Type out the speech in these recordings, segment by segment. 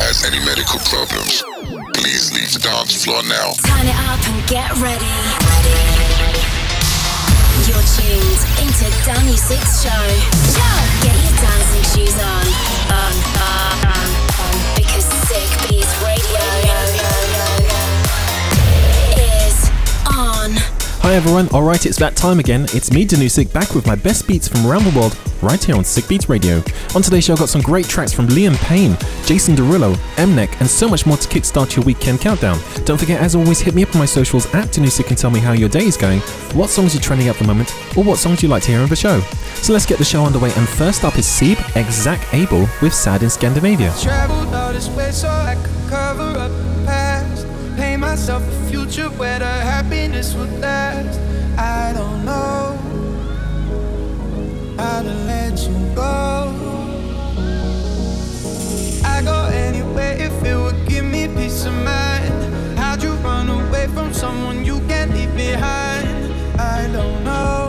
has any medical problems, please leave the dance floor now. Turn it up and get ready. You're tuned into Danny Six Show. Get your dancing shoes on. On, on, Hi everyone, alright, it's that time again. It's me, Danu5ik, back with my best beats from around the world, right here on Sick Beats Radio. On today's show, I've got some great tracks from Liam Payne, Jason Derulo, Mnek, and so much more to kickstart your weekend countdown. Don't forget, as always, hit me up on my socials at Danu5ik and tell me how your day is going, what songs you're trending at the moment, or what songs you'd like to hear on the show. So let's get the show underway, and first up is Sieb Zach Abel with Sad in Scandinavia. Myself a future where the happiness would last. I don't know how to let you go. I go anywhere if it would give me peace of mind. How'd you run away from someone you can't leave behind? I don't know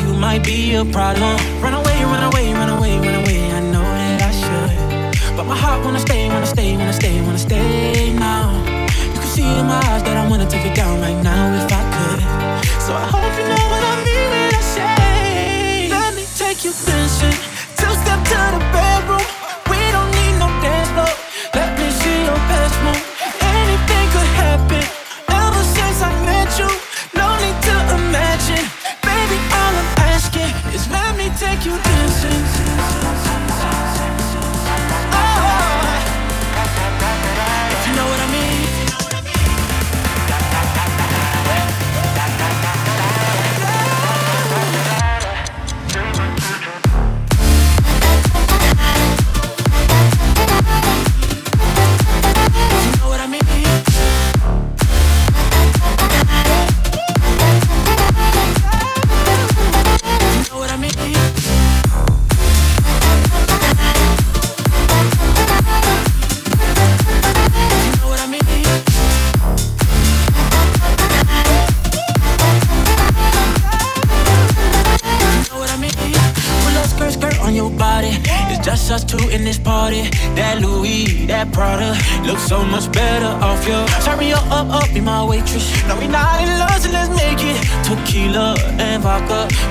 you might be a problem. Run away, run away, run away, run away. I know that I should. But my heart wanna stay, wanna stay, wanna stay, wanna stay now. You can see in my eyes that I wanna take it down right now if I could. So I hope you know what I mean when I say, let me take you dancing. Two step to the bedroom.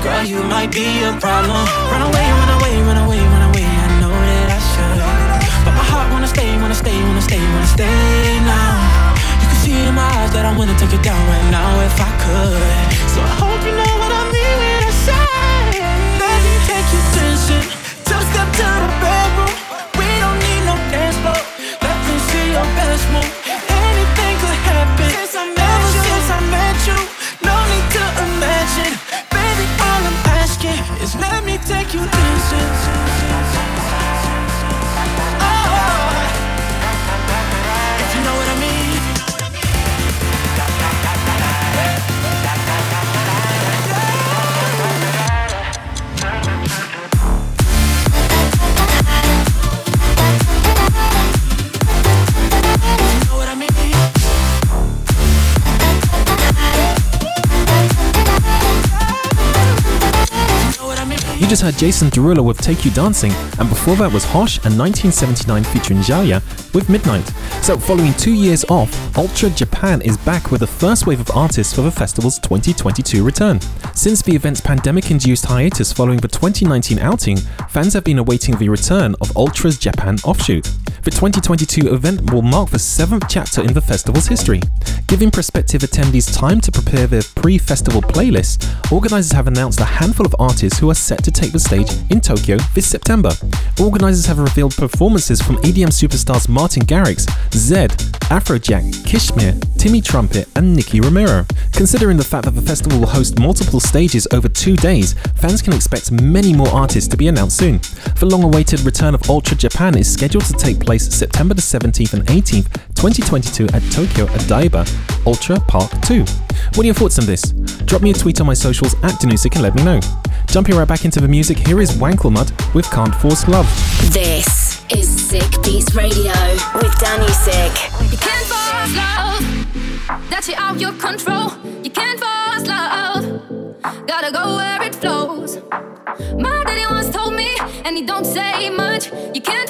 Girl, you might be a problem. Run away, run away, run away, run away. I know that I should, but my heart wanna stay, wanna stay, wanna stay, wanna stay now. You can see it in my eyes that I wanna take it down right now if I could. So I hope you know what I mean when I say, let me take you dancing. Two step to the bedroom. We don't need no dance floor. Let me see your best move. Just heard Jason Derulo with Take You Dancing, and before that was Hosh and 1979 featuring Jalja with Midnight. So, following two years off, Ultra Japan is back with the first wave of artists for the festival's 2022 return. Since the event's pandemic induced hiatus following the 2019 outing, fans have been awaiting the return of Ultra's Japan offshoot. The 2022 event will mark the seventh chapter in the festival's history. Giving prospective attendees time to prepare their pre festival playlists, organisers have announced a handful of artists who are set to take the stage in Tokyo this September. Organisers have revealed performances from EDM superstars Martin Garrix, Zedd, Afrojack, KSHMR, Timmy Trumpet, and Nicky Romero. Considering the fact that the festival will host multiple stages over two days, fans can expect many more artists to be announced soon. The long awaited return of Ultra Japan is scheduled to take place September the 17th and 18th, 2022 at Tokyo Odaiba Ultra Park 2. What are your thoughts on this? Drop me a tweet on my socials at Danu5ik and let me know. Jumping right back into the music, here is Wankelmut with Can't Force Love. This is Sick Beats Radio with Danny Sick. You can't force love. that's shit out your control. You can't force love. Gotta go where it flows. My daddy once told me, and he don't say much. You can't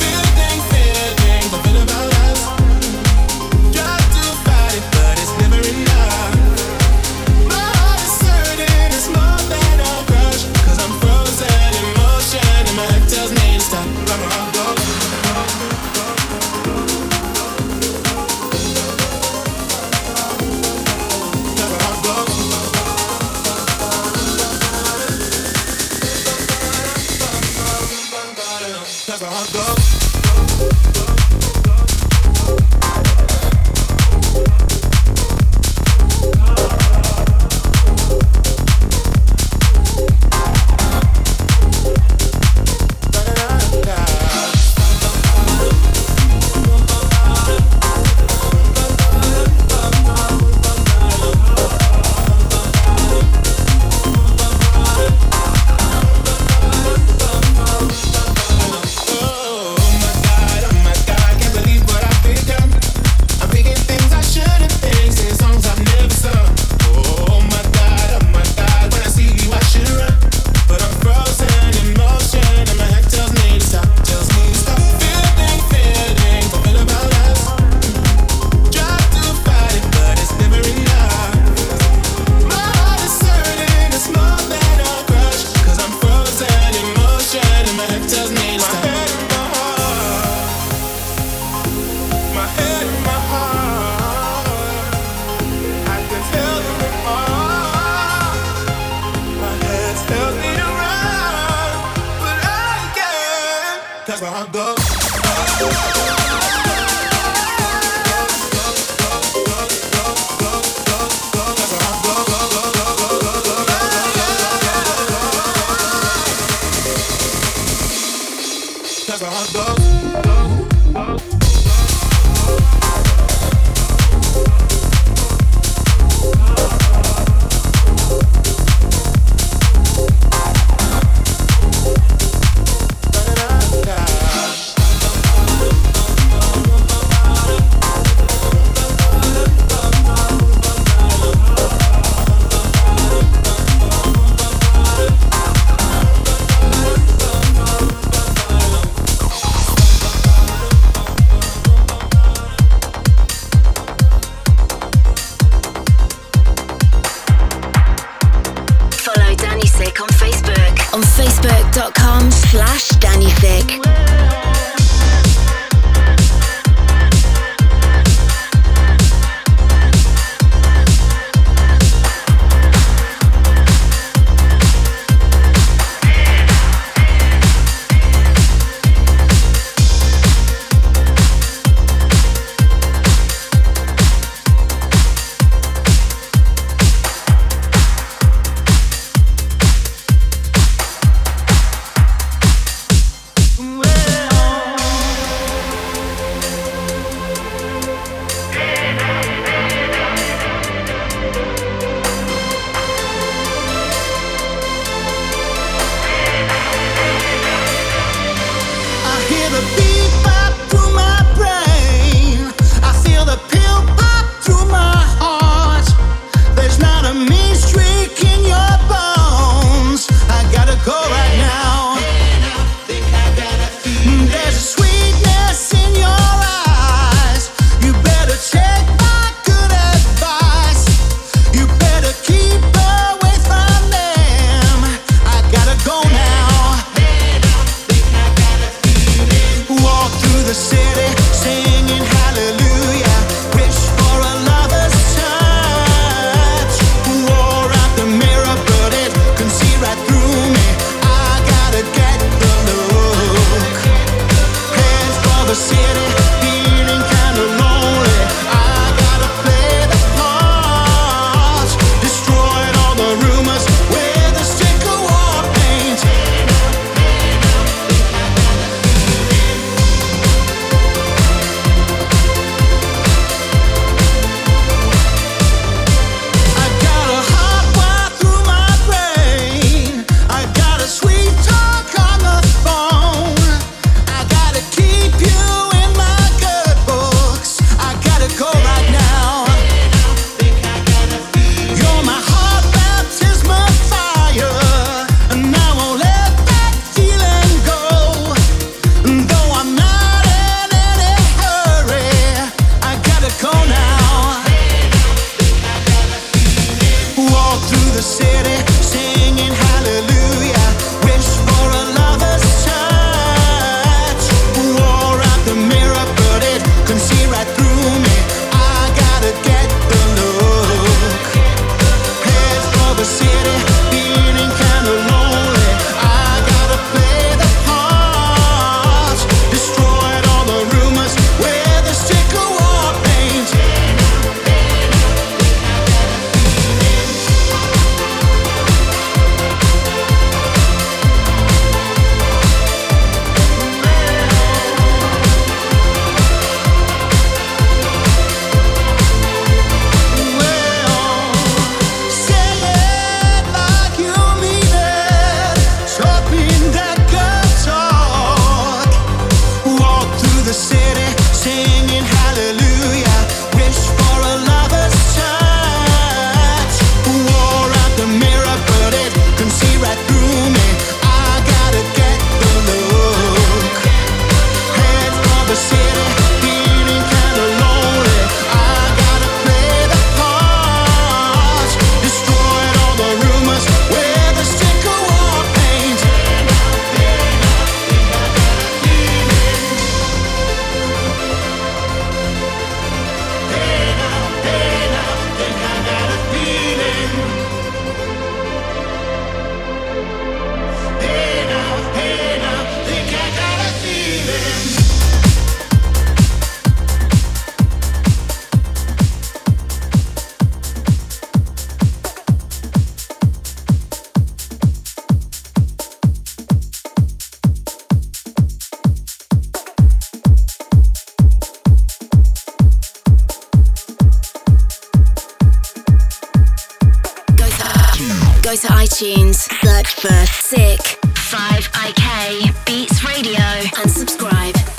go to iTunes, search for Sick 5IK Beats Radio and subscribe.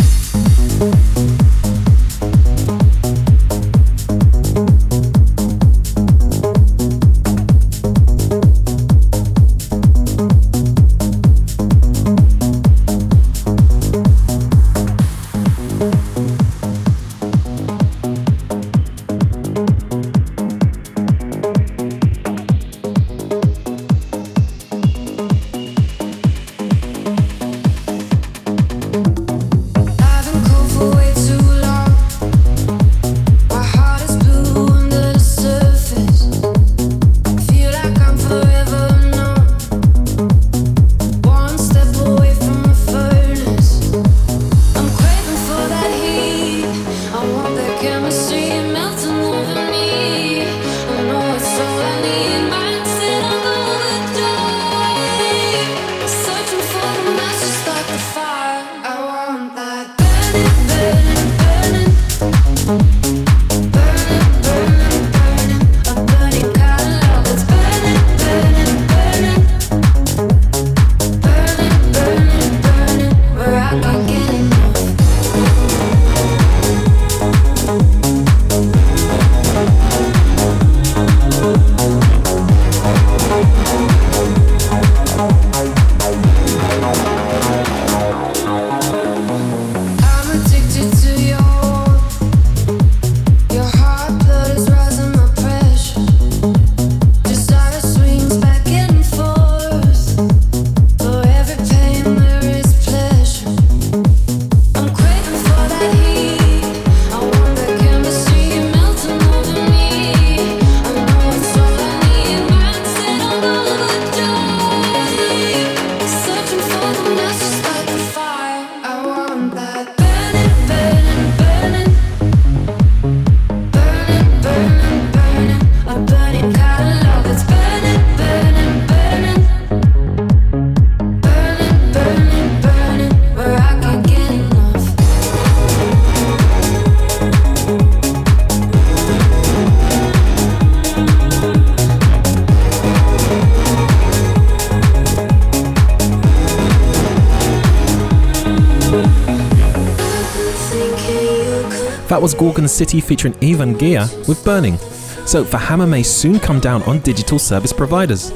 Was Gorgon City featuring Ivan Jay with Burning. So, the hammer may soon come down on digital service providers.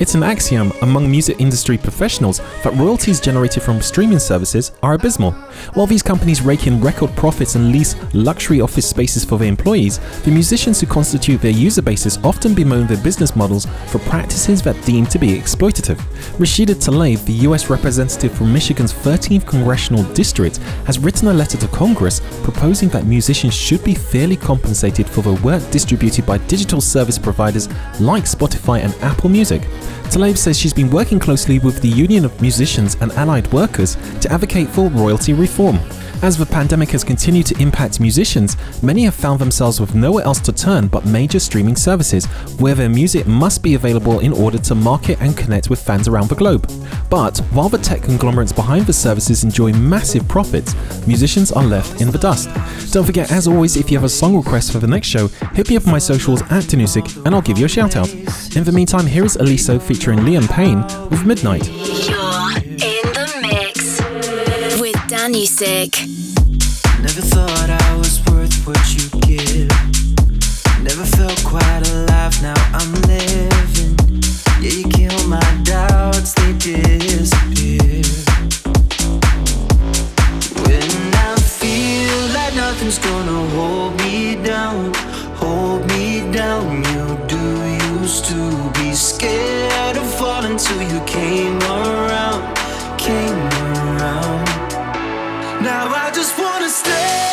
It's an axiom among music industry professionals that royalties generated from streaming services are abysmal. While these companies rake in record profits and lease luxury office spaces for their employees, the musicians who constitute their user bases often bemoan their business models for practices that deem to be exploitative. Rashida Tlaib, the US representative from Michigan's 13th congressional district, has written a letter to Congress proposing that musicians should be fairly compensated for the work distributed by digital service providers like Spotify and Apple Music. Tlaib says she's been working closely with the Union of Musicians and Allied Workers to advocate for royalty reform. As the pandemic has continued to impact musicians, many have found themselves with nowhere else to turn but major streaming services, where their music must be available in order to market and connect with fans around the globe. But while the tech conglomerates behind the services enjoy massive profits, musicians are left in the dust. Don't forget, as always, if you have a song request for the next show, hit me up on my socials at Danu5ik and I'll give you a shout out. In the meantime, here is Alesso featuring Liam Payne with Midnight. With Danu5ik. Never thought I was worth what you give. Never felt quite alive, now I'm living. Yeah, you kill my doubts, they disappear. When I feel like nothing's gonna hold me down, hold me down. You do used to be scared of falling till you came around, Now I just wanna stay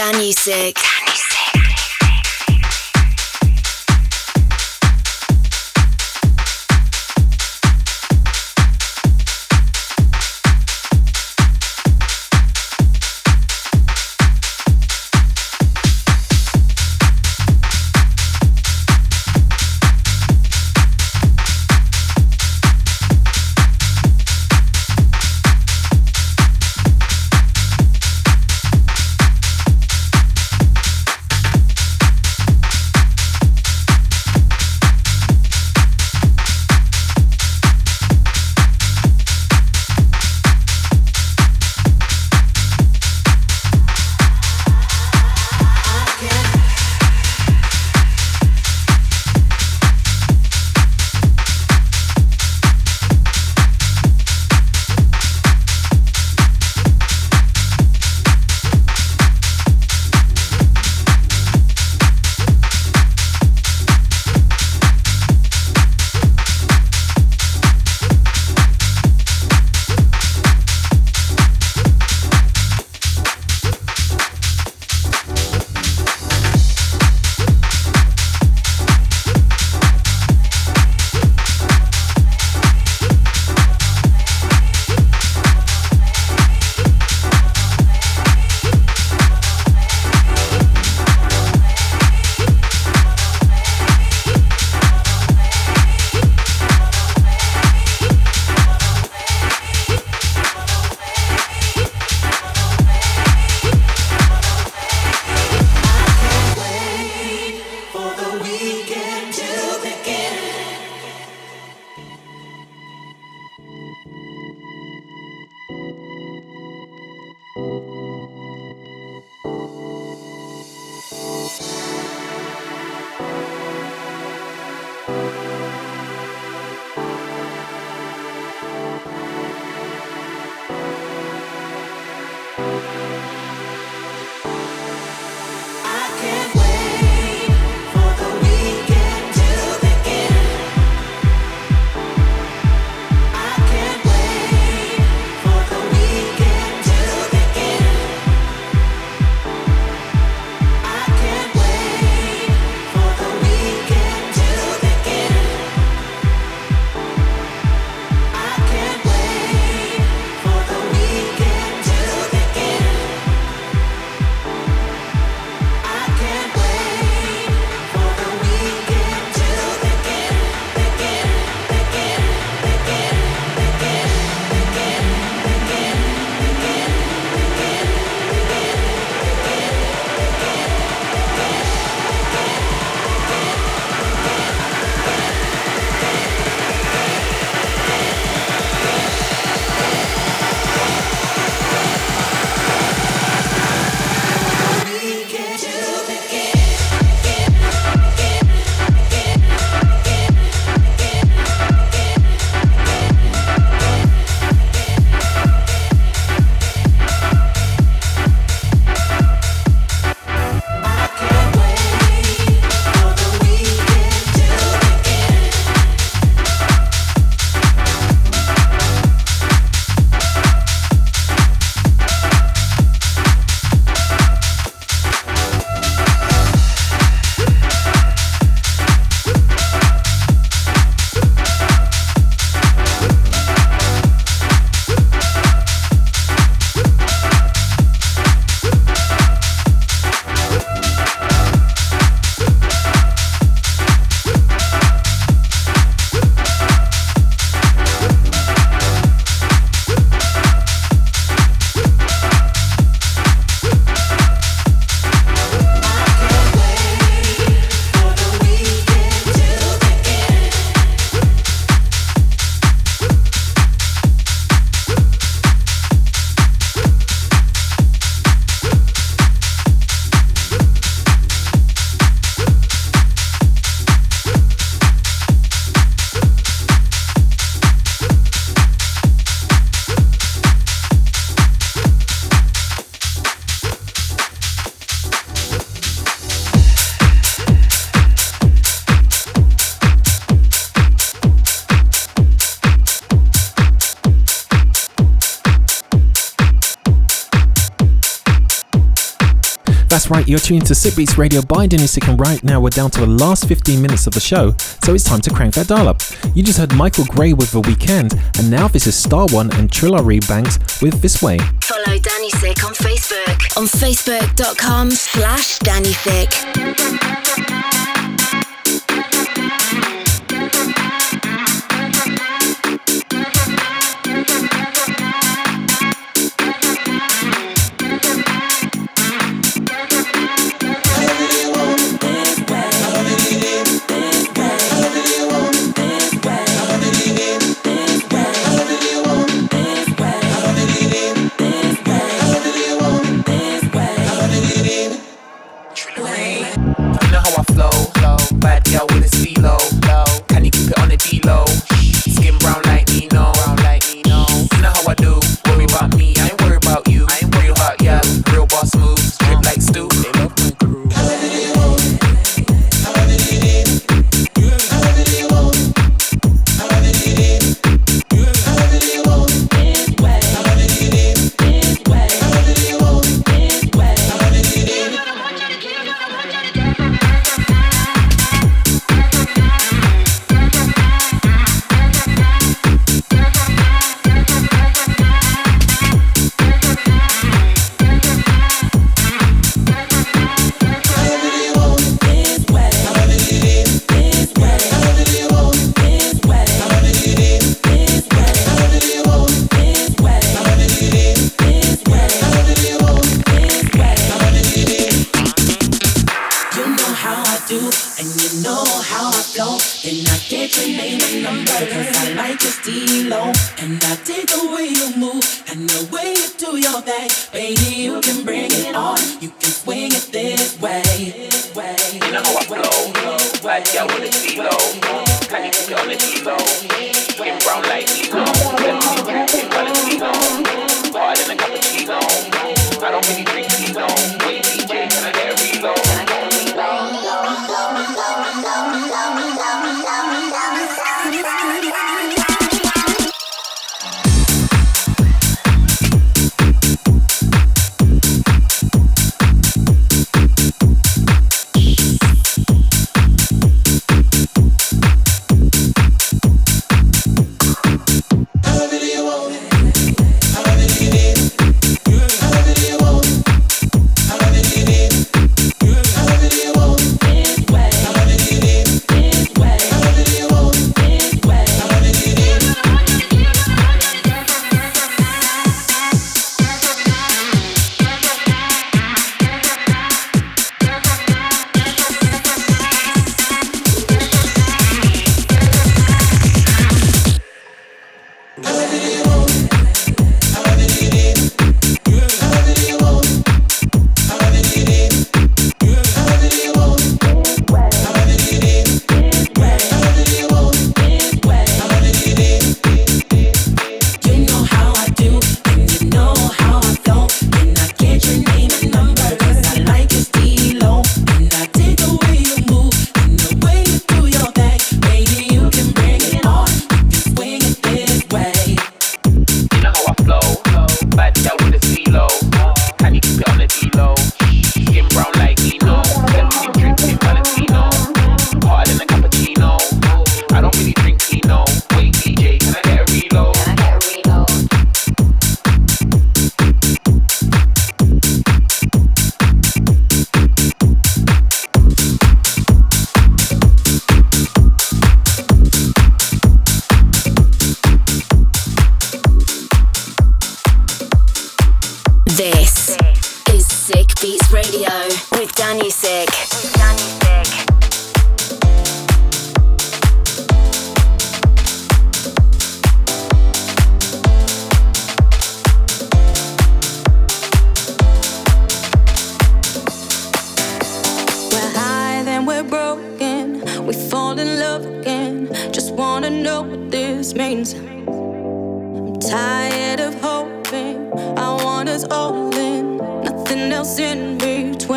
listening you're tuned to 5IK Beats Radio by Danu5ik, and right now we're down to the last 15 minutes of the show, so it's time to crank that dial up. You just heard Michael Gray with The Weekend, and now this is Star One and Trillary Banks with This Way. Follow Danu5ik on Facebook on facebook.com slash Danu5ik.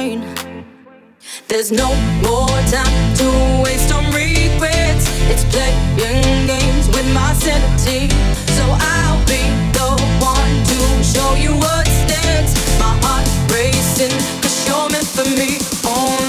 mine. There's no more time to waste on regrets. It's playing games with my sanity. So I'll be the one to show you what's next. My heart racing, cause you're meant for me. Oh.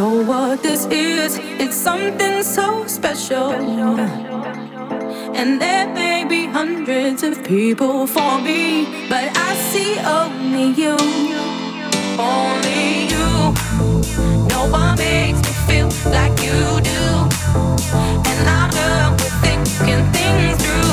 know what this is. It's something so special. And there may be hundreds of people for me, but I see only you. Only you. No one makes me feel like you do. And I'm done with thinking things through.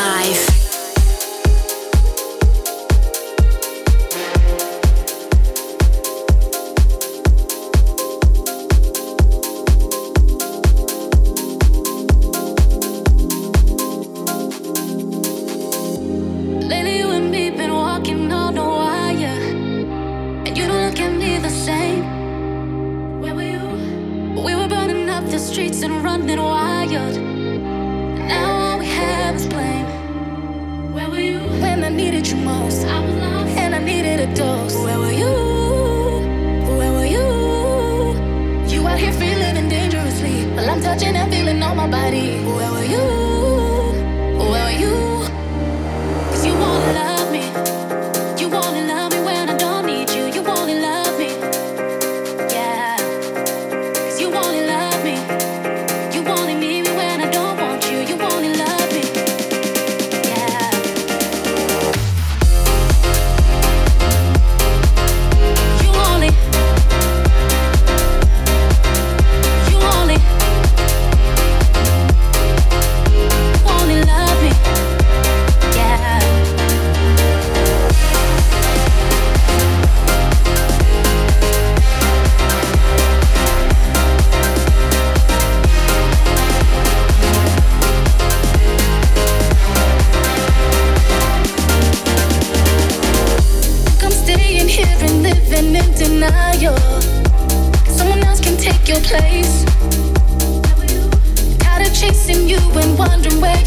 life.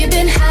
you've been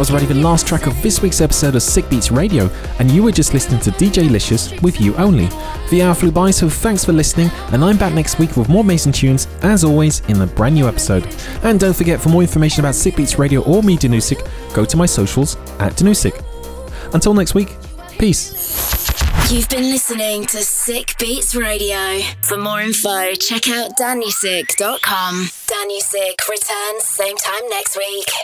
was already the last track of this week's episode of 5IK Beats Radio, and you were just listening to DJ Licious with You Only. The hour flew by, so thanks for listening, and I'm back next week with more Mason tunes, as always, in the brand new episode. And don't forget, for more information about 5IK Beats Radio or me, Danu5ik, go to my socials at Danu5ik. Until next week, peace. You've been listening to Sick Beats Radio. For more info, check out danu5ik.com. Danu5ik returns same time next week.